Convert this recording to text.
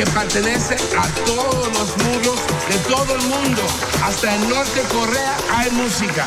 que pertenece a todos los muros de todo el mundo. Hasta el norte de Corea hay música.